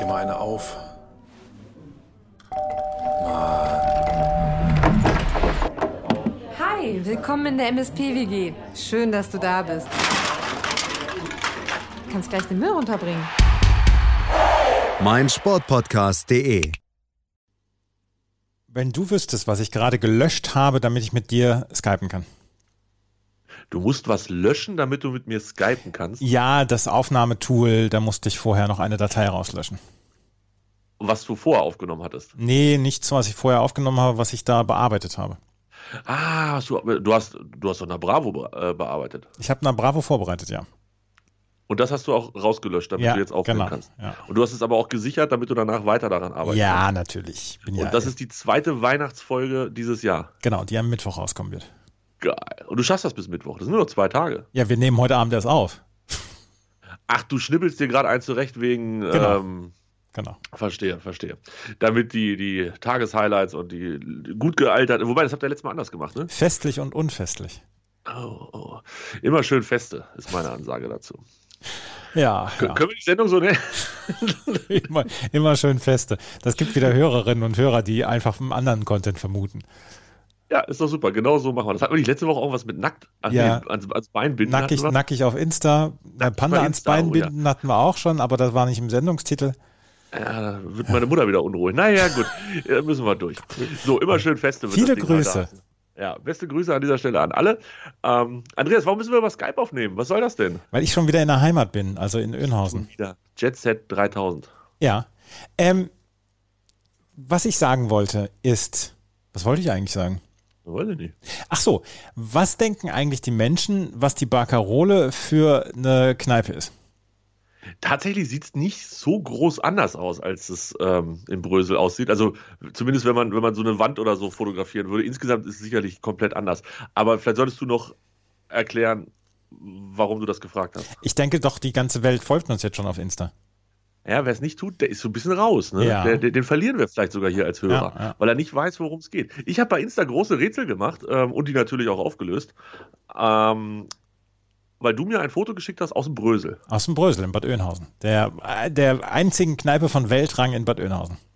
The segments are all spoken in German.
dir mal eine auf. Hi, willkommen in der MSP-WG. Schön, dass du da bist. Du kannst gleich den Müll runterbringen. mein Sportpodcast.de. Wenn du wüsstest, was ich gerade gelöscht habe, damit ich mit dir skypen kann. Du musst was löschen, damit du mit mir skypen kannst. Ja, das Aufnahmetool, da musste ich vorher noch eine Datei rauslöschen. Was du vorher aufgenommen hattest. Nee, nichts, was ich vorher aufgenommen habe, was ich da bearbeitet habe. Ah, du, du hast du hast doch eine Bravo äh, bearbeitet. Ich habe eine Bravo vorbereitet, ja. Und das hast du auch rausgelöscht, damit Ja, du jetzt aufnehmen genau, kannst. ja. Und du hast es aber auch gesichert, damit du danach weiter daran arbeitest. Ja, natürlich. Bin Und ja, das ist die zweite Weihnachtsfolge dieses Jahr. genau, die am Mittwoch rauskommen wird. Geil. Und du schaffst das bis Mittwoch. Das sind nur noch zwei Tage. Ja, wir nehmen heute Abend erst auf. Ach, du schnippelst dir gerade ein zurecht wegen. Genau. Ähm, Genau. verstehe, verstehe. Damit die, die Tageshighlights und die gut gealtert. Wobei, das habt ihr letztes Mal anders gemacht, ne? Festlich und unfestlich. Oh, oh. Immer schön feste, ist meine Ansage dazu. Ja, Kön- ja. Können wir die Sendung so nennen? immer, immer schön feste. Das gibt wieder Hörerinnen und Hörer, die einfach einen anderen Content vermuten. Ja, ist doch super. Genau so machen wir das. Hatten wir nicht letzte Woche auch was mit nackt ach, Ja. nee, ans, ans Bein binden? Nackig, nackig auf Insta. Äh, Panda bei ans Insta, Bein oh ja. binden hatten wir auch schon, aber das war nicht im Sendungstitel. Ja, da wird meine Mutter wieder unruhig. Naja, gut, ja, müssen wir durch. So, immer schön feste. Viele Grüße. Ja, beste Grüße an dieser Stelle an alle. Ähm, Andreas, warum müssen wir über Skype aufnehmen? Was soll das denn? Weil ich schon wieder in der Heimat bin, also in Önhausen. Wieder Jet Set 3000. Ja. Ähm, was ich sagen wollte ist, was wollte ich eigentlich sagen? Weiß ich nicht. Ach so, was denken eigentlich die Menschen, was die Barcarole für eine Kneipe ist? Tatsächlich sieht es nicht so groß anders aus, als es ähm, in Brösel aussieht. Also zumindest wenn man, wenn man so eine Wand oder so fotografieren würde. Insgesamt ist es sicherlich komplett anders. Aber vielleicht solltest du noch erklären, warum du das gefragt hast. Ich denke doch, die ganze Welt folgt uns jetzt schon auf Insta. Ja, wer es nicht tut, der ist so ein bisschen raus. Ne? Ja. Der, den, den verlieren wir vielleicht sogar hier als Hörer, Ja, ja. weil er nicht weiß, worum es geht. Ich habe bei Insta große Rätsel gemacht ähm, und die natürlich auch aufgelöst, ähm, weil du mir ein Foto geschickt hast aus dem Brösel. Aus dem Brösel in Bad Oeynhausen. Der, äh, der einzigen Kneipe von Weltrang in Bad Oeynhausen.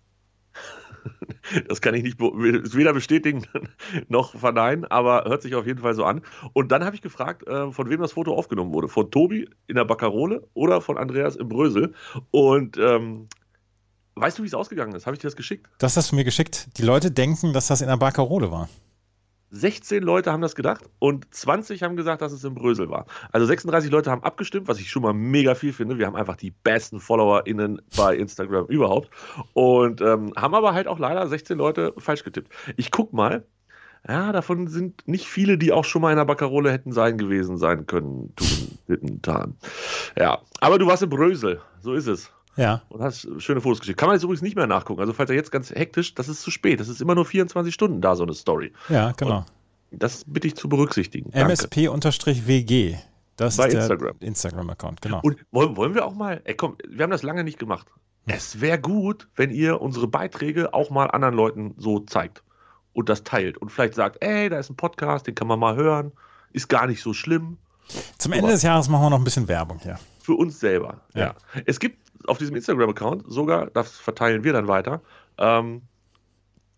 Das kann ich nicht weder bestätigen noch verneinen, aber hört sich auf jeden Fall so an. Und dann habe ich gefragt, äh, von wem das Foto aufgenommen wurde. Von Tobi in der Baccarole oder von Andreas im Brösel. Und ähm, weißt du, wie es ausgegangen ist? Habe ich dir das geschickt? Das hast du mir geschickt. Die Leute denken, dass das in der Barcarole war. 16 Leute haben das gedacht und 20 haben gesagt, dass es im Brösel war. Also 36 Leute haben abgestimmt, was ich schon mal mega viel finde. Wir haben einfach die besten FollowerInnen bei Instagram überhaupt. Und ähm, haben aber halt auch leider 16 Leute falsch getippt. Ich guck mal. Ja, davon sind nicht viele, die auch schon mal in der Baccarole hätten sein gewesen sein können, tun, tan. Ja, aber du warst im Brösel, so ist es. Ja. Und hast schöne Fotos geschickt. Kann man jetzt übrigens nicht mehr nachgucken. Also, falls er jetzt ganz hektisch, das ist zu spät. Das ist immer nur 24 Stunden da, so eine Story. Ja, genau. Das bitte ich zu berücksichtigen. MSP-WG. Das Bei ist der Instagram. Instagram-Account, genau. Und wollen, wollen wir auch mal, ey komm, wir haben das lange nicht gemacht. Hm. Es wäre gut, wenn ihr unsere Beiträge auch mal anderen Leuten so zeigt und das teilt und vielleicht sagt, ey, da ist ein Podcast, den kann man mal hören, ist gar nicht so schlimm Zum Ende des Jahres machen wir noch ein bisschen Werbung hier. für uns selber. Ja. Ja. Es gibt auf diesem Instagram-Account sogar, das verteilen wir dann weiter, ähm,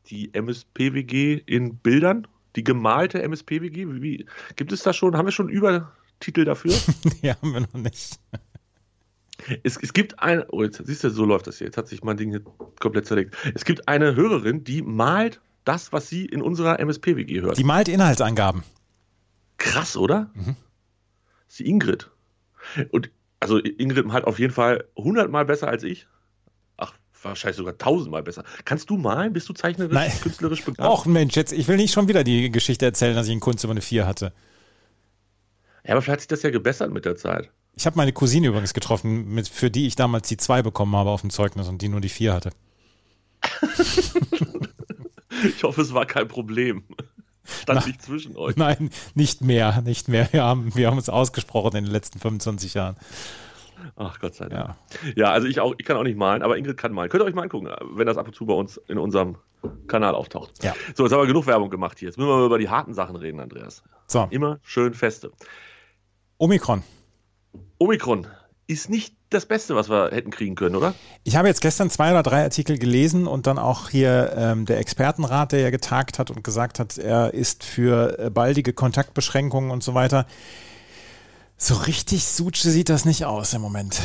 die MSPWG in Bildern, die gemalte MSPWG. Wie, wie, gibt es da schon, haben wir schon Übertitel dafür? Die haben wir noch nicht. Es, es gibt eine, oh, jetzt siehst du, so läuft das hier. Jetzt hat sich mein Ding hier komplett zerlegt. Es gibt eine Hörerin, die malt das, was sie in unserer MSP-WG hört. Die malt Inhaltsangaben. Krass, oder? Mhm. Das ist die Ingrid. Und also Ingrid malt auf jeden Fall hundertmal besser als ich. Ach, wahrscheinlich sogar tausendmal besser. Kannst du malen? Bist du zeichnerisch, Nein. künstlerisch begabt? Och Mensch, jetzt, ich will nicht schon wieder die Geschichte erzählen, dass ich in Kunst immer eine 4 hatte. Ja, aber vielleicht hat sich das ja gebessert mit der Zeit. Ich habe meine Cousine übrigens getroffen, mit, für die ich damals die 2 bekommen habe auf dem Zeugnis und die nur die 4 hatte. Ich hoffe, es war kein Problem. Stand nicht zwischen euch. Nein, nicht mehr, nicht mehr. Wir haben, wir haben uns ausgesprochen in den letzten 25 Jahren. Ach Gott sei Dank. Ja. Ja, also ich auch, ich kann auch nicht malen, aber Ingrid kann malen. Könnt ihr euch mal angucken, wenn das ab und zu bei uns in unserem Kanal auftaucht. Ja. So, jetzt haben wir genug Werbung gemacht hier. Jetzt müssen wir mal über die harten Sachen reden, Andreas. So, Immer schön feste. Omikron. Omikron. ist nicht das Beste, was wir hätten kriegen können, oder? Ich habe jetzt gestern zwei oder drei Artikel gelesen und dann auch hier ähm, der Expertenrat, der ja getagt hat und gesagt hat, er ist für äh, baldige Kontaktbeschränkungen und so weiter. So richtig Suche sieht das nicht aus im Moment.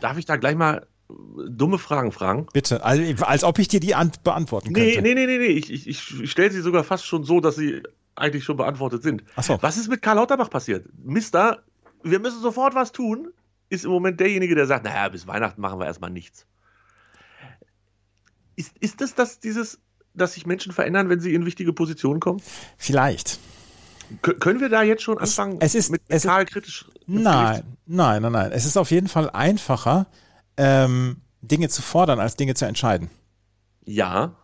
Darf ich da gleich mal äh, dumme Fragen fragen? Bitte, also, als ob ich dir die beantworten könnte. Nee, nee, nee, nee, nee. Ich, ich, ich stelle sie sogar fast schon so, dass sie eigentlich schon beantwortet sind. Ach so. Was ist mit Karl Lauterbach passiert? Mister, wir müssen sofort was tun ist im Moment derjenige, der sagt, naja, bis Weihnachten machen wir erstmal nichts. Ist, ist das, das dieses, dass sich Menschen verändern, wenn sie in wichtige Positionen kommen? Vielleicht. K können wir da jetzt schon anfangen, es, es ist, mit es kritisch? Nein, nein, nein, nein. Es ist auf jeden Fall einfacher, ähm, Dinge zu fordern, als Dinge zu entscheiden. Ja,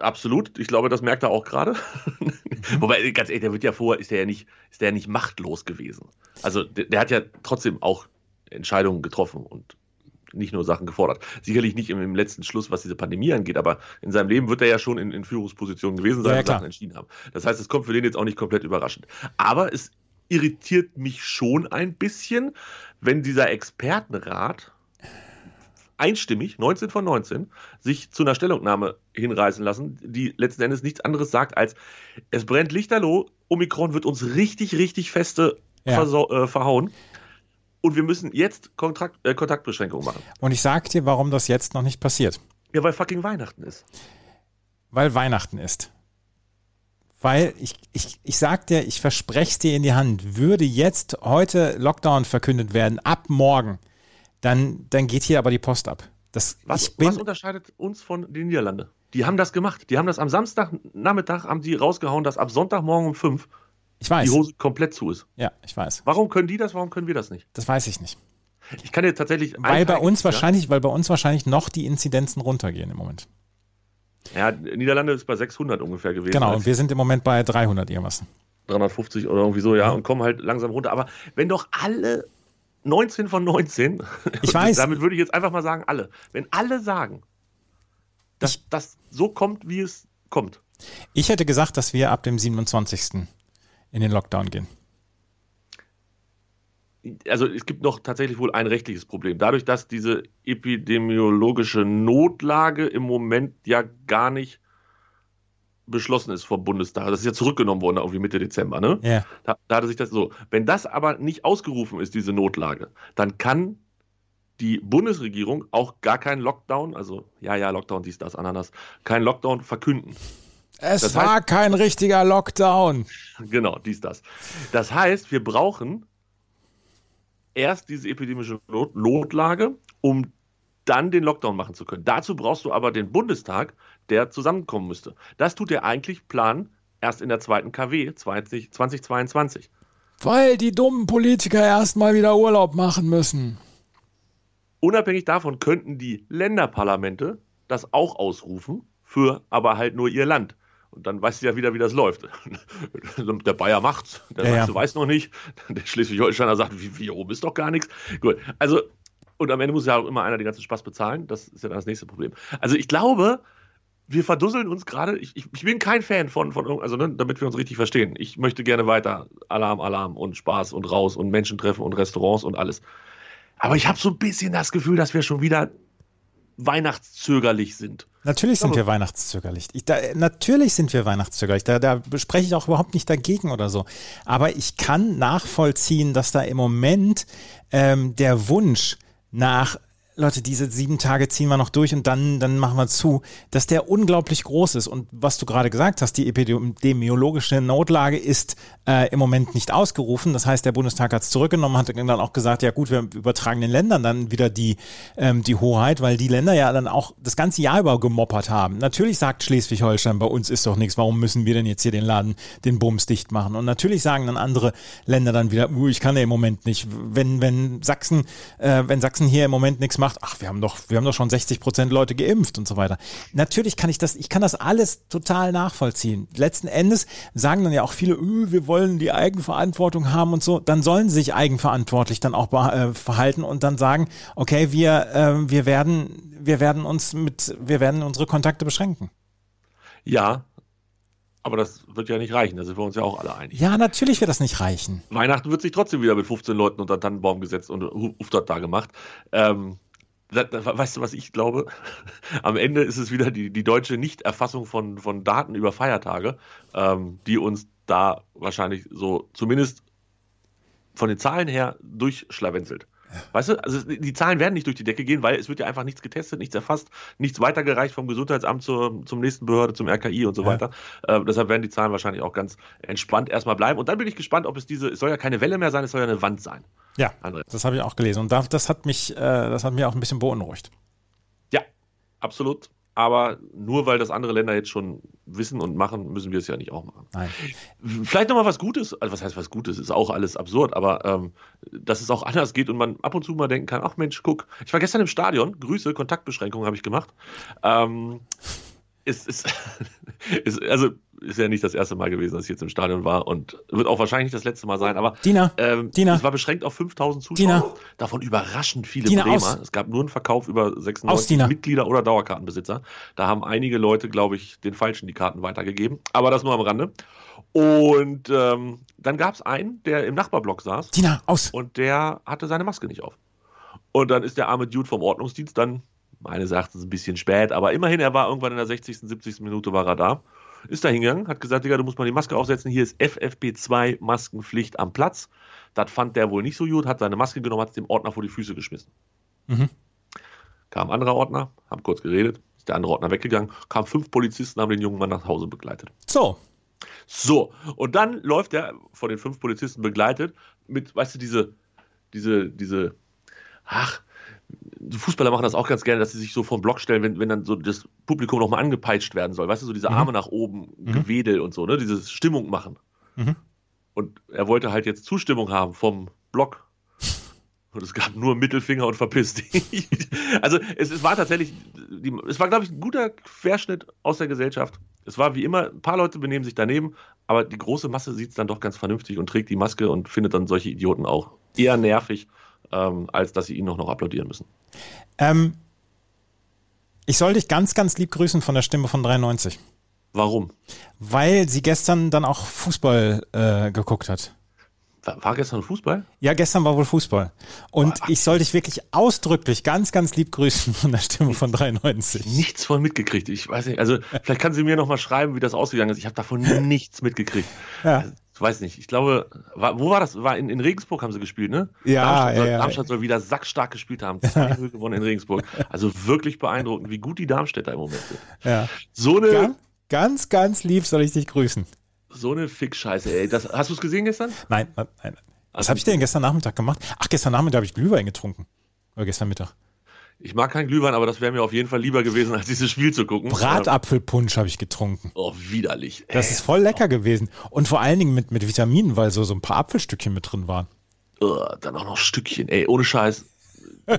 absolut. Ich glaube, das merkt er auch gerade. Mhm. Wobei, ganz ehrlich, der wird ja vorher, ist der ja nicht, ist der ja nicht machtlos gewesen. Also der, der, hat ja trotzdem auch Entscheidungen getroffen und nicht nur Sachen gefordert. Sicherlich nicht im, im, letzten Schluss, was diese Pandemie angeht, aber in seinem Leben wird er ja schon in, in Führungspositionen gewesen sein ja, und Sachen entschieden haben. Das heißt, es kommt für den jetzt auch nicht komplett überraschend. Aber es irritiert mich schon ein bisschen, wenn dieser Expertenrat einstimmig, 19 von 19, sich zu einer Stellungnahme hinreißen lassen, die letzten Endes nichts anderes sagt als, es brennt lichterloh, Omikron wird uns richtig, richtig feste ja. äh, verhauen und wir müssen jetzt Kontrakt, äh, Kontaktbeschränkungen machen. Und ich sage dir, warum das jetzt noch nicht passiert. Ja, weil fucking Weihnachten ist. Weil Weihnachten ist. Weil ich, ich, ich sag dir, ich verspreche es dir in die Hand, würde jetzt heute Lockdown verkündet werden, ab morgen, dann, dann geht hier aber die Post ab. Das, was, was unterscheidet uns von den Niederlanden? Die haben das gemacht. Die haben das am Samstagnachmittag, haben die rausgehauen, dass ab Sonntagmorgen um fünf ich weiß. die Hose komplett zu ist. Ja, ich weiß. Warum können die das, warum können wir das nicht? Das weiß ich nicht. Ich kann dir tatsächlich. Weil bei uns ja? wahrscheinlich, weil bei uns wahrscheinlich noch die Inzidenzen runtergehen im Moment. Ja, Niederlande ist bei 600 ungefähr gewesen. Genau, und wir sind im Moment bei 300 irgendwas. 350 oder irgendwie so, ja, und kommen halt langsam runter. Aber wenn doch alle 19 von 19, ich weiß. damit würde ich jetzt einfach mal sagen, alle, wenn alle sagen, dass das so kommt, wie es kommt. Ich hätte gesagt, dass wir ab dem 27 in den Lockdown gehen? Also es gibt noch tatsächlich wohl ein rechtliches Problem. Dadurch, dass diese epidemiologische Notlage im Moment ja gar nicht beschlossen ist vom Bundestag. Das ist ja zurückgenommen worden, irgendwie Mitte Dezember, ne? Ja. Da, da hatte sich das so. Wenn das aber nicht ausgerufen ist, diese Notlage, dann kann die Bundesregierung auch gar keinen Lockdown, also ja, ja, Lockdown, dies, das, Ananas, keinen Lockdown verkünden. Es das war heißt, kein richtiger Lockdown. Genau, dies, das. Das heißt, wir brauchen erst diese epidemische Not Notlage, um dann den Lockdown machen zu können. Dazu brauchst du aber den Bundestag, der zusammenkommen müsste. Das tut der eigentlich Plan erst in der zweiten KW 20, 2022. Weil die dummen Politiker erstmal wieder Urlaub machen müssen. Unabhängig davon könnten die Länderparlamente das auch ausrufen, für aber halt nur ihr Land. Und dann weißt du ja wieder, wie das läuft. Der Bayer macht's, der ja, ja. weiß noch nicht, der Schleswig-Holsteiner sagt, wie, wie oben ist doch gar nichts. Gut, also, und am Ende muss ja auch immer einer den ganzen Spaß bezahlen. Das ist ja dann das nächste Problem. Also ich glaube, wir verdusseln uns gerade. Ich, ich, ich, bin kein Fan von, von also ne, damit wir uns richtig verstehen. Ich möchte gerne weiter Alarm, Alarm und Spaß und raus und Menschen treffen und Restaurants und alles. Aber ich habe so ein bisschen das Gefühl, dass wir schon wieder weihnachtszögerlich sind. Natürlich sind wir weihnachtszögerlich. Ich, da, natürlich sind wir weihnachtszögerlich. Da, da spreche ich auch überhaupt nicht dagegen oder so. Aber ich kann nachvollziehen, dass da im Moment ähm, der Wunsch nach Leute, diese sieben Tage ziehen wir noch durch und dann, dann machen wir zu, dass der unglaublich groß ist. Und was du gerade gesagt hast, die epidemiologische Notlage ist äh, im Moment nicht ausgerufen. Das heißt, der Bundestag hat es zurückgenommen, hat dann auch gesagt, ja gut, wir übertragen den Ländern dann wieder die, ähm, die Hoheit, weil die Länder ja dann auch das ganze Jahr über gemoppert haben. Natürlich sagt Schleswig-Holstein, bei uns ist doch nichts, warum müssen wir denn jetzt hier den Laden, den Bums dicht machen? Und natürlich sagen dann andere Länder dann wieder, ich kann ja im Moment nicht. Wenn, wenn Sachsen, äh, wenn Sachsen hier im Moment nichts macht, macht, ach, wir haben doch, wir haben doch schon 60 Prozent Leute geimpft und so weiter. Natürlich kann ich das, ich kann das alles total nachvollziehen. Letzten Endes sagen dann ja auch viele, öh, wir wollen die Eigenverantwortung haben und so. Dann sollen sie sich eigenverantwortlich dann auch äh, verhalten und dann sagen, okay, wir, äh, wir werden, wir werden uns mit, wir werden unsere Kontakte beschränken. Ja, Aber das wird ja nicht reichen, da sind wir uns ja auch alle einig. Ja, natürlich wird das nicht reichen. Weihnachten wird sich trotzdem wieder mit 15 Leuten unter den Tannenbaum gesetzt und Uftert da gemacht. Ähm, weißt du, was ich glaube? Am Ende ist es wieder die, die deutsche Nichterfassung von, von Daten über Feiertage, ähm, die uns da wahrscheinlich so zumindest von den Zahlen her durchschlawenzelt. Weißt du, also die Zahlen werden nicht durch die Decke gehen, weil es wird ja einfach nichts getestet, nichts erfasst, nichts weitergereicht vom Gesundheitsamt zur, zum nächsten Behörde, zum RKI und so ja. weiter. Äh, deshalb werden die Zahlen wahrscheinlich auch ganz entspannt erstmal bleiben. Und dann bin ich gespannt, ob es diese, es soll ja keine Welle mehr sein, es soll ja eine Wand sein. Ja, André. das habe ich auch gelesen. Und das hat mich, äh, das hat mir auch ein bisschen beunruhigt. Ja, absolut. Aber nur weil das andere Länder jetzt schon wissen und machen, müssen wir es ja nicht auch machen. Nein. Vielleicht nochmal was Gutes, also was heißt was Gutes, ist auch alles absurd, aber ähm, dass es auch anders geht und man ab und zu mal denken kann, ach Mensch, guck, ich war gestern im Stadion, Grüße, Kontaktbeschränkungen habe ich gemacht. Ähm, ist, ist, ist, also ist ja nicht das erste Mal gewesen, dass ich jetzt im Stadion war und wird auch wahrscheinlich nicht das letzte Mal sein. Aber Dina, ähm, Dina. es war beschränkt auf 5000 Zuschauer. Dina. Davon überraschend viele Dina, Bremer. aus. Es gab nur einen Verkauf über Aus, 96 Dina. Mitglieder oder Dauerkartenbesitzer. Da haben einige Leute, glaube ich, den Falschen die Karten weitergegeben. Aber das nur am Rande. Und ähm, dann gab es einen, der im Nachbarblock saß Dina, aus. und der hatte seine Maske nicht auf. Und dann ist der arme Dude vom Ordnungsdienst dann, meines Erachtens ein bisschen spät, aber immerhin, er war irgendwann in der 60., 70. Minute war er da. Ist da hingegangen, hat gesagt, Digga, du musst mal die Maske aufsetzen. Hier ist FFP2 Maskenpflicht am Platz. Das fand der wohl nicht so gut, hat seine Maske genommen, hat es dem Ordner vor die Füße geschmissen. Mhm. Kam ein anderer Ordner, haben kurz geredet, ist der andere Ordner weggegangen, kamen fünf Polizisten, haben den jungen Mann nach Hause begleitet. So. So, und dann läuft er von den fünf Polizisten begleitet mit, weißt du, diese, diese, diese, ach, Fußballer machen das auch ganz gerne, dass sie sich so vom Block stellen, wenn, wenn dann so das Publikum nochmal angepeitscht werden soll. Weißt du, so diese Arme nach oben, Gewedel und so, ne? Dieses Stimmung machen. Mhm. Und er wollte halt jetzt Zustimmung haben vom Block. Und es gab nur Mittelfinger und verpiss dich. also es, es war tatsächlich, die, es war, glaube ich, ein guter Querschnitt aus der Gesellschaft. Es war wie immer, ein paar Leute benehmen sich daneben, aber die große Masse sieht es dann doch ganz vernünftig und trägt die Maske und findet dann solche Idioten auch eher nervig, ähm, als dass sie ihn noch, noch applaudieren müssen. Ähm, ich soll dich ganz, ganz lieb grüßen von der Stimme von 93. Warum? Weil sie gestern dann auch Fußball äh, geguckt hat. War, gestern Fußball? Ja, gestern war wohl Fußball. Und ich soll dich wirklich ausdrücklich ganz, ganz lieb grüßen von der Stimme von 93. Nichts von mitgekriegt. Ich weiß nicht, also vielleicht kann sie mir noch mal schreiben, wie das ausgegangen ist. Ich habe davon nichts mitgekriegt. Ja. Ich weiß nicht. Ich glaube, war, wo war das? War in, in Regensburg haben sie gespielt, ne? Ja, Darmstadt, soll, ja, ja. Darmstadt soll wieder sackstark gespielt haben. 2-0 gewonnen in Regensburg. Also wirklich beeindruckend, wie gut die Darmstädter im Moment sind. Ja. So eine, Ganz, ganz, ganz lieb soll ich dich grüßen. so eine Fick-Scheiße, ey. Das, hast du es gesehen gestern? Nein, nein, nein. Was Also- habe ich denn gestern Nachmittag gemacht? Ach, gestern Nachmittag habe ich Glühwein getrunken. Oder gestern Mittag. Ich mag keinen Glühwein, aber das wäre mir auf jeden Fall lieber gewesen, als dieses Spiel zu gucken. Bratapfelpunsch habe ich getrunken. Oh, widerlich. Das ist voll lecker gewesen. Und vor allen Dingen mit, mit Vitaminen, weil so, so ein paar Apfelstückchen mit drin waren. Ugh, dann auch noch Stückchen, ey, ohne Scheiß.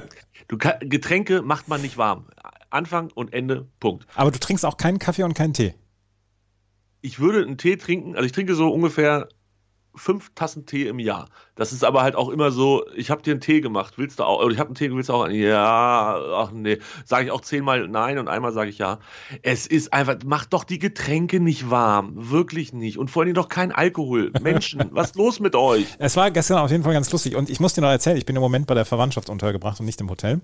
Du Getränke macht man nicht warm. Anfang und Ende, Punkt. Aber du trinkst auch keinen Kaffee und keinen Tee. Ich würde einen Tee trinken, also ich trinke so ungefähr fünf Tassen Tee im Jahr. Das ist aber halt auch immer so, ich habe dir einen Tee gemacht, willst du auch, oder ich habe einen Tee, willst du auch, ja, ach nee, sage ich auch zehnmal nein und einmal sage ich ja. Es ist einfach, macht doch die Getränke nicht warm, wirklich nicht und vor allem doch kein Alkohol. Menschen, was ist los mit euch? Es war gestern auf jeden Fall ganz lustig. Und ich muss dir noch erzählen, ich bin im Moment bei der Verwandtschaft untergebracht und nicht im Hotel.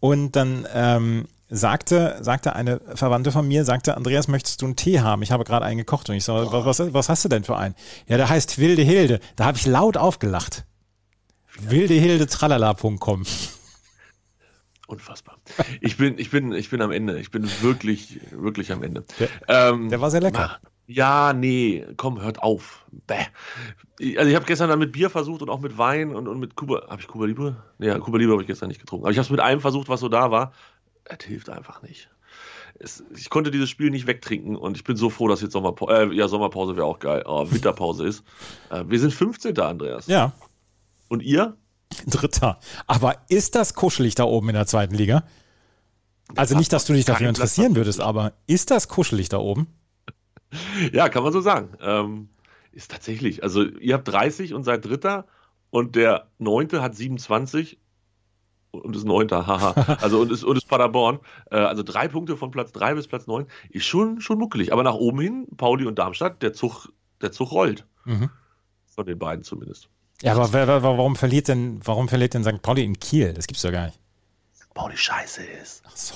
Und dann ähm, sagte, sagte eine Verwandte von mir, sagte, Andreas, möchtest du einen Tee haben? Ich habe gerade einen gekocht. Und ich so, was, was, was hast du denn für einen? Ja, der heißt Wilde Hilde. Da habe ich laut aufgelacht. Wildehilde.tralala.com. Unfassbar. Ich bin, ich bin, ich bin am Ende. Ich bin wirklich, wirklich am Ende. Der- ähm, Der war sehr lecker. Ja, nee, komm, hört auf. Bäh. Also ich habe gestern dann mit Bier versucht und auch mit Wein und, und mit Kuba. Habe ich Kuba Libre? Ja, Kuba Libre habe ich gestern nicht getrunken. Aber ich habe es mit allem versucht, was so da war. Es hilft einfach nicht. Es, ich konnte dieses Spiel nicht wegtrinken und ich bin so froh, dass jetzt Sommerpause, äh, ja, Sommerpause wäre auch geil, aber Winterpause ist. Äh, wir sind 15. Andreas. Ja, Und ihr? Dritter. Aber ist das kuschelig da oben in der zweiten Liga? Also nicht, dass du dich dafür interessieren würdest, aber ist das kuschelig da oben? Ja, kann man so sagen. Ähm, ist tatsächlich. Also ihr habt 30 und seid Dritter und der Neunte hat 27 und ist Neunter, haha. Also und ist, und ist Paderborn. Äh, also drei Punkte von Platz drei bis Platz neun ist schon, schon muckelig. Aber nach oben hin, Pauli und Darmstadt, der Zug, der Zug rollt. Mhm. Von den beiden zumindest. Ja, aber wer, wer, warum verliert denn, warum verliert denn St. Pauli in Kiel? Das gibt's doch gar nicht. Pauli scheiße ist. Ach so.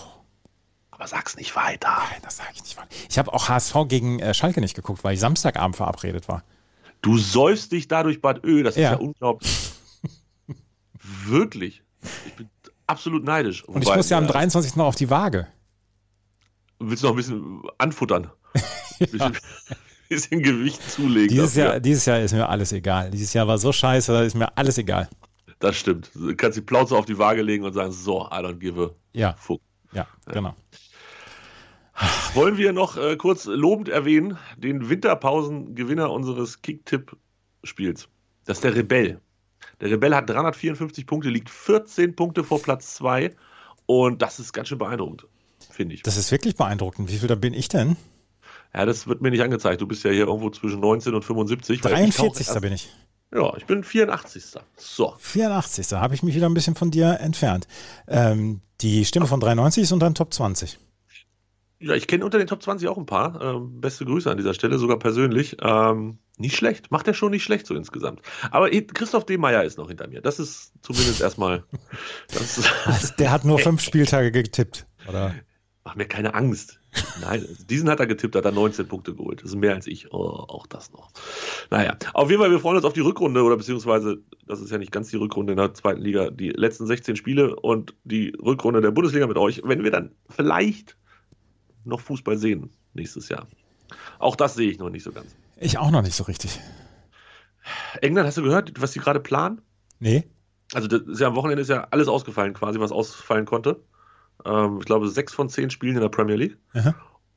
Aber sag's nicht weiter. Nein, das sage ich nicht. Ich habe auch HSV gegen äh, Schalke nicht geguckt, weil ich Samstagabend verabredet war. Du säufst dich da durch Bad Ö, das ist Ja. ja unglaublich. Wirklich. Ich bin absolut neidisch. Und ich Wobei, muss ja am äh, 23. noch auf die Waage. Willst du noch ein bisschen anfuttern? Ein bisschen, bisschen Gewicht zulegen. Dieses dafür. Jahr, dieses Jahr ist mir alles egal. Dieses Jahr war so scheiße, da ist mir alles egal. Das stimmt. Du kannst die Plauze auf die Waage legen und sagen, so, I don't give a Ja, fuck. ja, genau. Wollen wir noch äh, kurz lobend erwähnen, den Winterpausengewinner unseres Kick-Tipp-Spiels. Das ist der Rebell. Der Rebell hat 354 Punkte, liegt 14 Punkte vor Platz 2 und das ist ganz schön beeindruckend, finde ich. Das ist wirklich beeindruckend. Wie viel da bin ich denn? Ja, das wird mir nicht angezeigt. Du bist ja hier irgendwo zwischen 19 und 75. weil ich tauche 43. erst- bin ich. Ja, ich bin 84. So. 84. Da habe ich mich wieder ein bisschen von dir entfernt. Ähm, die Stimme von 93 ist unter den Top 20. Ja, ich kenne unter den Top 20 auch ein paar. Ähm, beste Grüße an dieser Stelle, sogar persönlich. Ähm, nicht schlecht. Macht er schon nicht schlecht so insgesamt. Aber eh, Christoph D. Meyer ist noch hinter mir. Das ist zumindest erstmal. Ist, Also, der hat nur fünf Spieltage getippt. Oder? mach mir keine Angst. Nein, also diesen hat er getippt, hat er 19 Punkte geholt. Das ist mehr als ich. Oh, auch das noch. Naja, auf jeden Fall, wir freuen uns auf die Rückrunde oder beziehungsweise, das ist ja nicht ganz die Rückrunde in der zweiten Liga, die letzten 16 Spiele und die Rückrunde der Bundesliga mit euch, wenn wir dann vielleicht noch Fußball sehen nächstes Jahr. Auch das sehe ich noch nicht so ganz. Ich auch noch nicht so richtig. England, hast du gehört, was sie gerade planen? Nee? Also das ist ja am Wochenende ist ja alles ausgefallen, quasi, was ausfallen konnte. Ähm, ich glaube, sechs von zehn Spielen in der Premier League. Aha.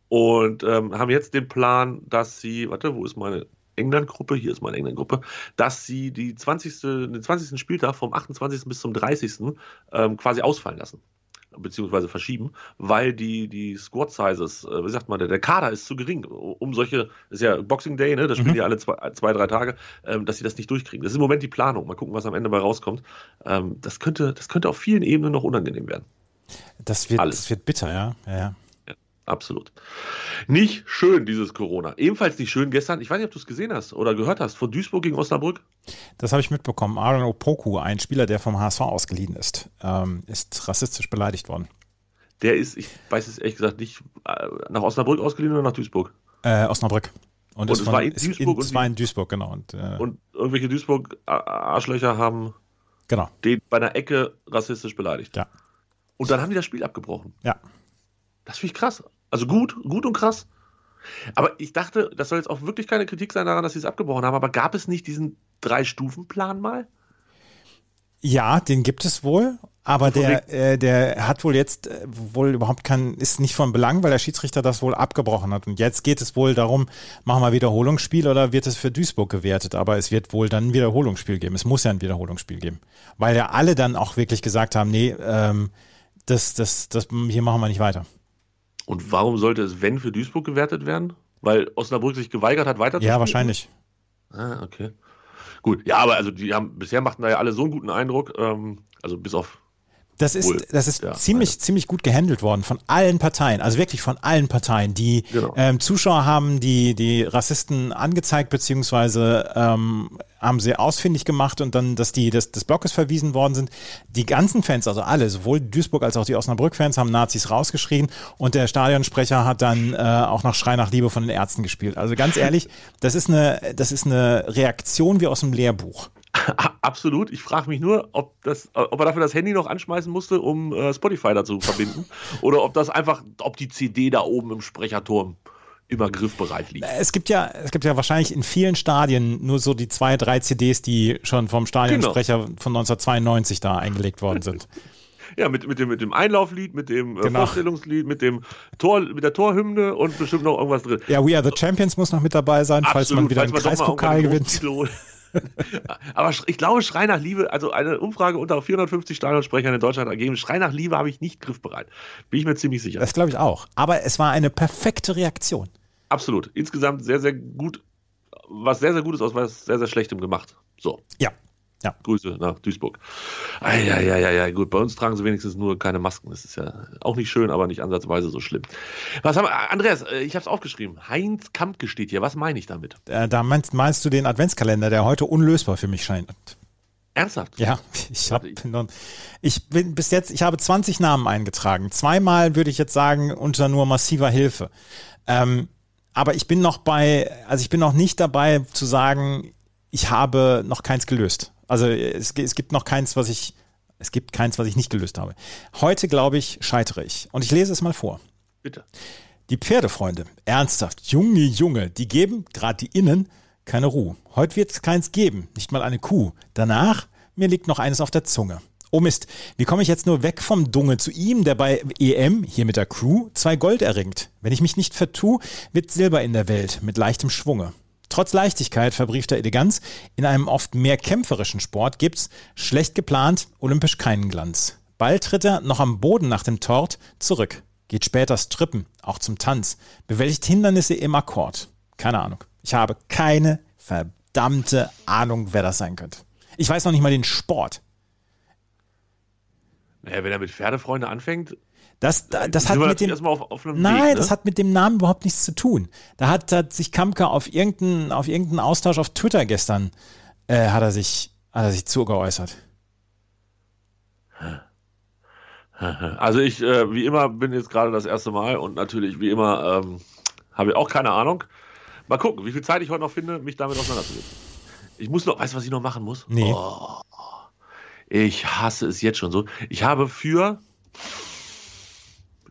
Und ähm, haben jetzt den Plan, dass sie, warte, wo ist meine England-Gruppe? Hier ist meine England-Gruppe, dass sie die 20., den 20. Spieltag vom 28. bis zum 30. Ähm, quasi ausfallen lassen. Beziehungsweise verschieben, weil die, die Squad-Sizes, äh, wie sagt man, der, der Kader ist zu gering, um solche, ist ja Boxing Day, ne? Das spielen Mhm. die alle zwei, zwei, drei Tage, ähm, dass sie das nicht durchkriegen. Das ist im Moment die Planung. Mal gucken, was am Ende bei rauskommt. Ähm, das, könnte, das könnte auf vielen Ebenen noch unangenehm werden. Das wird, Alles. das wird bitter, ja. ja, ja. Absolut. Nicht schön, dieses Corona. Ebenfalls nicht schön gestern, ich weiß nicht, ob du es gesehen hast oder gehört hast, von Duisburg gegen Osnabrück. Das habe ich mitbekommen. Aaron Opoku, ein Spieler, der vom HSV ausgeliehen ist, ähm, ist rassistisch beleidigt worden. Der ist, ich weiß es ehrlich gesagt nicht, äh, nach Osnabrück ausgeliehen oder nach Duisburg. Äh, Osnabrück. Und, Und es von- war in Duisburg und es war in Duisburg, genau. Und, äh, Und irgendwelche Duisburg-Arschlöcher haben genau, den bei einer Ecke rassistisch beleidigt. ja. Und dann haben die das Spiel abgebrochen. Ja. Das finde ich krass. Also gut, gut und krass. Aber ich dachte, das soll jetzt auch wirklich keine Kritik sein daran, dass sie es abgebrochen haben. Aber gab es nicht diesen Drei-Stufen-Plan mal? Ja, den gibt es wohl, aber der, äh, der hat wohl jetzt äh, wohl überhaupt kein, ist nicht von Belang, weil der Schiedsrichter das wohl abgebrochen hat. Und jetzt geht es wohl darum, machen wir Wiederholungsspiel oder wird es für Duisburg gewertet? Aber es wird wohl dann ein Wiederholungsspiel geben. Es muss ja ein Wiederholungsspiel geben. Weil ja alle dann auch wirklich gesagt haben, nee, ähm, das, das, das, hier machen wir nicht weiter. Und warum sollte es, wenn, für Duisburg gewertet werden? Weil Osnabrück sich geweigert hat, weiter Ja, wahrscheinlich. Ah, okay. Gut, ja, aber also die haben bisher machten da ja alle so einen guten Eindruck, ähm, also bis auf Das ist, Wohl. das ist Ja, ziemlich, ziemlich gut gehandelt worden von allen Parteien, also wirklich von allen Parteien. Die Genau. ähm, Zuschauer haben die, die Rassisten angezeigt, beziehungsweise ähm, haben sie ausfindig gemacht und dann, dass die des, des Blockes verwiesen worden sind. Die ganzen Fans, also alle, sowohl Duisburg als auch die Osnabrück-Fans, haben Nazis rausgeschrien und der Stadionsprecher hat dann äh, auch noch Schrei nach Liebe von den Ärzten gespielt. Also ganz ehrlich, das ist eine, das ist eine Reaktion wie aus dem Lehrbuch. Absolut. Ich frage mich nur, ob, das, ob er dafür das Handy noch anschmeißen musste, um äh, Spotify dazu zu verbinden. oder ob das einfach, ob die CD da oben im Sprecherturm immer griffbereit liegt. Es gibt ja, es gibt ja wahrscheinlich in vielen Stadien nur so die zwei, drei CDs, die schon vom Stadionsprecher von 1992 da eingelegt worden sind. Ja, mit, mit, dem, mit dem Einlauflied, mit dem äh, Genau. Vorstellungslied, mit dem Tor, mit der Torhymne und bestimmt noch irgendwas drin. Ja, We Are the Champions muss noch mit dabei sein, falls man wieder einen falls mal Kreispokal einen gewinnt. Aber ich glaube, Schrei nach Liebe, also eine Umfrage unter 450 Stadionsprechern in Deutschland ergeben, Schrei nach Liebe habe ich nicht griffbereit. Bin ich mir ziemlich sicher. Das glaube ich auch. Aber es war eine perfekte Reaktion. Absolut. Insgesamt sehr, sehr gut, was sehr, sehr Gutes aus was sehr, sehr Schlechtem gemacht. So. Ja. Ja. Grüße nach Duisburg. Ja, ja, ja, ja, gut. Bei uns tragen sie wenigstens nur keine Masken. Das ist ja auch nicht schön, aber nicht ansatzweise so schlimm. Was haben wir? Andreas, äh, ich habe es aufgeschrieben. Heinz Kampke steht hier. Was meine ich damit? Äh, da meinst, meinst du den Adventskalender, der heute unlösbar für mich scheint. Ernsthaft? Ja, ich, hab, ich bin bis jetzt, ich habe 20 Namen eingetragen. Zweimal würde ich jetzt sagen, unter nur massiver Hilfe. Ähm, aber ich bin noch bei, also ich bin noch nicht dabei zu sagen, ich habe noch keins gelöst. Also es, es gibt noch keins, was ich, es gibt keins, was ich nicht gelöst habe. Heute, glaube ich, scheitere ich. Und ich lese es mal vor. Bitte. Die Pferdefreunde, ernsthaft, Junge, Junge, die geben, gerade die Innen, keine Ruhe. Heute wird es keins geben, nicht mal eine Kuh. Danach, mir liegt noch eines auf der Zunge. Oh Mist, wie komme ich jetzt nur weg vom Dunge zu ihm, der bei EM, hier mit der Crew, zwei Gold erringt? Wenn ich mich nicht vertue, wird Silber in der Welt, mit leichtem Schwunge. Trotz Leichtigkeit verbriefter Eleganz, in einem oft mehr kämpferischen Sport gibt's, schlecht geplant, olympisch keinen Glanz. Bald tritt er, noch am Boden nach dem Tort, zurück. Geht später strippen, auch zum Tanz. Bewältigt Hindernisse im Akkord. Keine Ahnung. Ich habe keine verdammte Ahnung, wer das sein könnte. Ich weiß noch nicht mal den Sport. Naja, wenn er mit Pferdefreunde anfängt, das, das, das hat mit dem, auf, auf nein, Weg, ne? das hat mit dem Namen überhaupt nichts zu tun. Da hat, hat sich Kamka auf irgendeinen, auf irgendeinen Austausch auf Twitter gestern, äh, hat er sich, hat er sich zugeäußert. Also ich, äh, wie immer, bin jetzt gerade das erste Mal und natürlich, wie immer, ähm, habe ich auch keine Ahnung. Mal gucken, wie viel Zeit ich heute noch finde, mich damit auseinanderzusetzen. Ich muss noch, weißt du, was ich noch machen muss? Nee. Oh, ich hasse es jetzt schon so. Ich habe für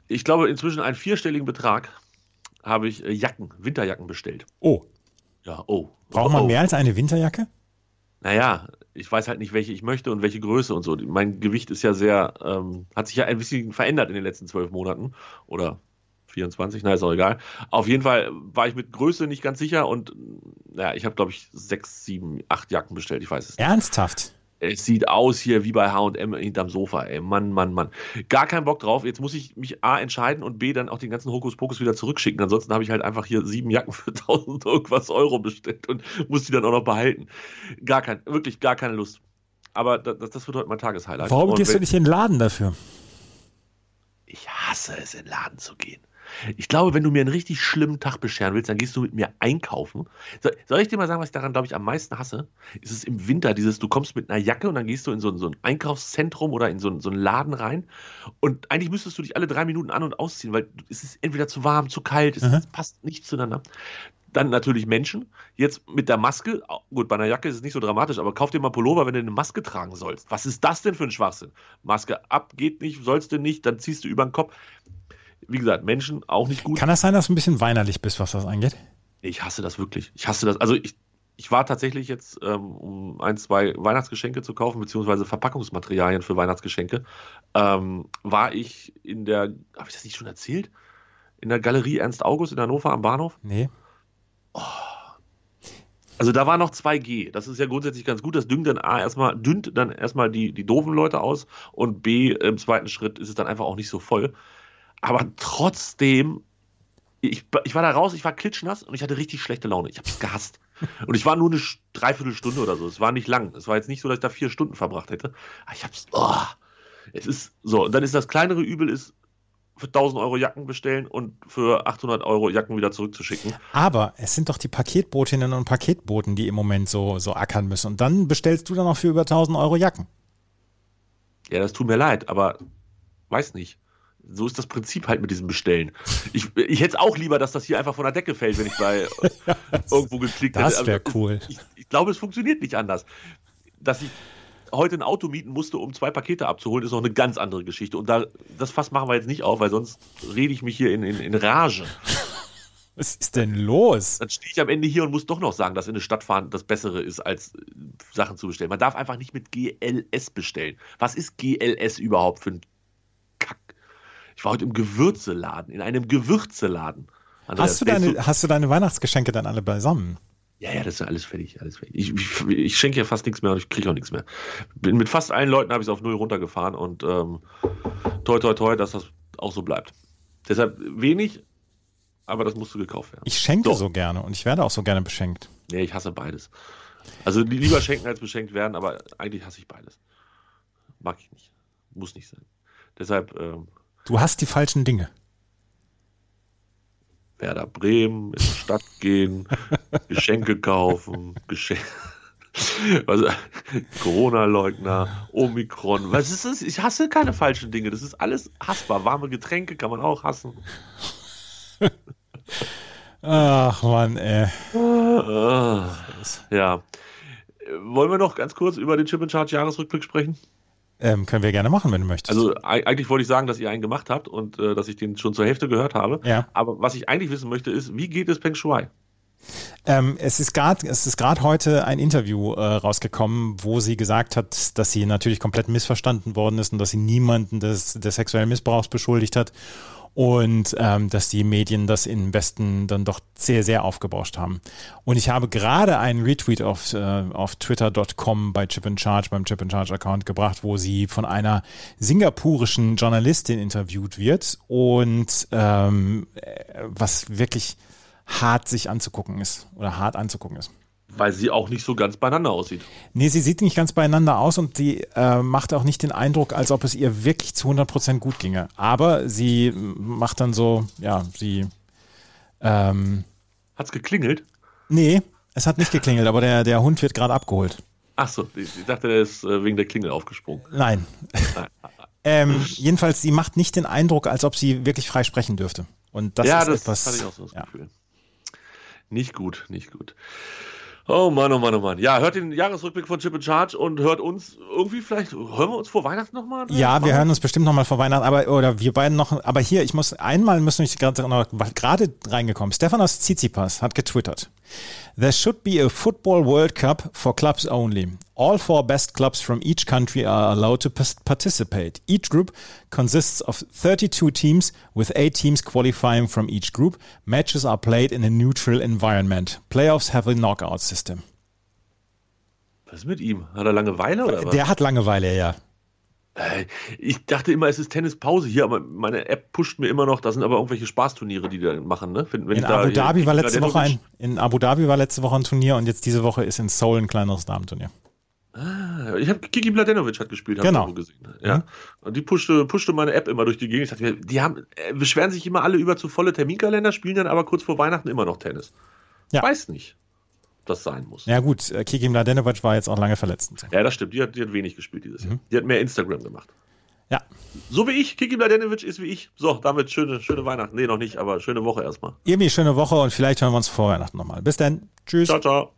ich glaube, inzwischen einen vierstelligen Betrag habe ich äh, Jacken, Winterjacken bestellt. Oh. Ja, oh. Braucht man oh. mehr als eine Winterjacke? Naja, ich weiß halt nicht, welche ich möchte und welche Größe und so. Mein Gewicht ist ja sehr, ähm, hat sich ja ein bisschen verändert in den letzten zwölf Monaten. Oder 24, na ist auch egal. Auf jeden Fall war ich mit Größe nicht ganz sicher und naja, ich habe, glaube ich, sechs, sieben, acht Jacken bestellt. Ich weiß es nicht. Ernsthaft? Es sieht aus hier wie bei HM hinterm Sofa, ey. Mann, Mann, Mann. Gar keinen Bock drauf. Jetzt muss ich mich A entscheiden und B dann auch den ganzen Hokuspokus wieder zurückschicken. Ansonsten habe ich halt einfach hier sieben Jacken für 1000 irgendwas Euro bestellt und muss die dann auch noch behalten. Gar kein, wirklich gar keine Lust. Aber das, das wird heute mein Tageshighlight. Warum und gehst du nicht in den Laden dafür? Ich hasse es, in den Laden zu gehen. Ich glaube, wenn du mir einen richtig schlimmen Tag bescheren willst, dann gehst du mit mir einkaufen. Soll ich dir mal sagen, was ich daran, glaube ich, am meisten hasse? Ist es im Winter dieses, du kommst mit einer Jacke und dann gehst du in so, ein, so ein Einkaufszentrum oder in so, so einen Laden rein und eigentlich müsstest du dich alle drei Minuten an- und ausziehen, weil es ist entweder zu warm, zu kalt, es, es passt nicht zueinander. Dann natürlich Menschen. Jetzt mit der Maske, gut, bei einer Jacke ist es nicht so dramatisch, aber kauf dir mal Pullover, wenn du eine Maske tragen sollst. Was ist das denn für ein Schwachsinn? Maske ab, geht nicht, sollst du nicht, dann ziehst du über den Kopf wie gesagt, Menschen auch nicht gut. Kann das sein, dass du ein bisschen weinerlich bist, was das angeht? Ich hasse das wirklich. Ich hasse das. Also ich, ich war tatsächlich jetzt, ähm, um ein, zwei Weihnachtsgeschenke zu kaufen, beziehungsweise Verpackungsmaterialien für Weihnachtsgeschenke, ähm, war ich in der, habe ich das nicht schon erzählt? In der Galerie Ernst August in Hannover am Bahnhof? Nee. Oh. Also da war noch 2G. Das ist ja grundsätzlich ganz gut. Das düngt dann A erstmal, dünnt dann erstmal die, die doofen Leute aus und B, im zweiten Schritt ist es dann einfach auch nicht so voll. Aber trotzdem, ich, ich war da raus, ich war klitschnass und ich hatte richtig schlechte Laune. Ich habe es gehasst. Und ich war nur eine Dreiviertelstunde oder so. Es war nicht lang. Es war jetzt nicht so, dass ich da vier Stunden verbracht hätte. Aber ich hab's. Oh, es ist so. Und dann ist das kleinere Übel ist für 1000 Euro Jacken bestellen und für 800 Euro Jacken wieder zurückzuschicken. Aber es sind doch die Paketbotinnen und Paketboten, die im Moment so, so ackern müssen. Und dann bestellst du dann auch für über 1000 Euro Jacken. Ja, das tut mir leid, aber weiß nicht so ist das Prinzip halt mit diesem Bestellen. Ich, ich hätte es auch lieber, dass das hier einfach von der Decke fällt, wenn ich bei ja, irgendwo geklickt hätte. Das wäre cool. Ich, ich, glaube, es funktioniert nicht anders. Dass ich heute ein Auto mieten musste, um zwei Pakete abzuholen, ist noch eine ganz andere Geschichte. Und da, das Fass machen wir jetzt nicht auf, weil sonst rede ich mich hier in, in, in Rage. Was ist denn los? Dann stehe ich am Ende hier und muss doch noch sagen, dass in eine Stadt fahren das Bessere ist, als Sachen zu bestellen. Man darf einfach nicht mit GLS bestellen. Was ist GLS überhaupt für ein ich war heute im Gewürzeladen, in einem Gewürzeladen. hast, du deine, hast du deine Weihnachtsgeschenke dann alle beisammen? Ja, ja, das ist ja alles fertig, alles fertig. Ich, ich, ich schenke ja fast nichts mehr und ich kriege auch nichts mehr. Bin mit fast allen Leuten habe ich es auf null runtergefahren und ähm, toi toi toi, dass das auch so bleibt. Deshalb wenig, aber das musste gekauft werden. Ich schenke so. so gerne und ich werde auch so gerne beschenkt. Nee, ich hasse beides. Also lieber schenken als beschenkt werden, aber eigentlich hasse ich beides. Mag ich nicht. Muss nicht sein. Deshalb. Ähm, du hast die falschen Dinge. Werder Bremen, in die Stadt gehen, Geschenke kaufen, Geschenke. Corona-Leugner, Omikron, was ist das? Ich hasse keine falschen Dinge. Das ist alles hassbar. Warme Getränke kann man auch hassen. Ach man, ey. Ah, ja. Wollen wir noch ganz kurz über den Chip and Charge Jahresrückblick sprechen? Ähm, können wir gerne machen, wenn du möchtest. Also eigentlich wollte ich sagen, dass ihr einen gemacht habt und äh, dass ich den schon zur Hälfte gehört habe. Ja. Aber was ich eigentlich wissen möchte, ist, wie geht es Peng Shuai? Ähm, es ist gerade heute ein Interview äh, rausgekommen, wo sie gesagt hat, dass sie natürlich komplett missverstanden worden ist und dass sie niemanden des, des sexuellen Missbrauchs beschuldigt hat und ähm, dass die Medien das im Westen dann doch sehr, sehr aufgebauscht haben. Und ich habe gerade einen Retweet auf, äh, auf twitter.com bei Chip and Charge, beim Chip and Charge Account gebracht, wo sie von einer singapurischen Journalistin interviewt wird und ähm, was wirklich hart sich anzugucken ist oder hart anzugucken ist. Weil sie auch nicht so ganz beieinander aussieht. Nee, sie sieht nicht ganz beieinander aus und sie äh, macht auch nicht den Eindruck, als ob es ihr wirklich zu 100% gut ginge. Aber sie macht dann so, ja, sie. Ähm, Hat's geklingelt? Nee, es hat nicht geklingelt, aber der, der Hund wird gerade abgeholt. Ach so, ich dachte, er ist äh, wegen der Klingel aufgesprungen. Nein. Ähm, jedenfalls, sie macht nicht den Eindruck, als ob sie wirklich frei sprechen dürfte. Und das ja, ist das etwas. hatte ich auch so das ja. Gefühl. Nicht gut, nicht gut. Oh Mann, oh Mann, oh Mann. Ja, hört den Jahresrückblick von Chip and Charge und hört uns irgendwie vielleicht, hören wir uns vor Weihnachten nochmal? Ja, wir hören uns bestimmt nochmal vor Weihnachten, aber, oder wir beiden noch, aber hier, ich muss, einmal müssen wir gerade reingekommen. Stefanos Tsitsipas hat getwittert. There should be a football World Cup for clubs only. All four best clubs from each country are allowed to participate. Each group consists of 32 teams, with eight teams qualifying from each group. Matches are played in a neutral environment. Playoffs have a knockout system. Was ist mit ihm? Hat er Langeweile oder was? Der hat Langeweile, ja. Äh, ich dachte immer, es ist Tennispause hier, aber meine App pusht mir immer noch, da sind aber irgendwelche Spaßturniere, die da machen. Ne? Wenn, wenn in Abu Dhabi war letzte Woche ein, in Abu Dhabi war letzte Woche ein Turnier und jetzt diese Woche ist in Seoul ein kleineres Damenturnier. Ah, ich habe Kiki Mladenovic hat gespielt, genau. gesehen. Ja. Mhm. Und die pushte, pushte meine App immer durch die Gegend. Ich dachte, die haben, äh, beschweren sich immer alle über zu volle Terminkalender, spielen dann aber kurz vor Weihnachten immer noch Tennis. Ja. Weiß nicht das sein muss. Ja gut, äh, Kiki Mladenovic war jetzt auch lange verletzt. Ja, das stimmt. Die hat, die hat wenig gespielt dieses mhm. Jahr. Die hat mehr Instagram gemacht. Ja. So wie ich. Kiki Mladenovic ist wie ich. So, damit schöne, schöne Weihnachten. Nee, noch nicht, aber schöne Woche erstmal. Irgendwie schöne Woche und vielleicht hören wir uns vor Weihnachten nochmal. Bis dann. Tschüss. Ciao, ciao.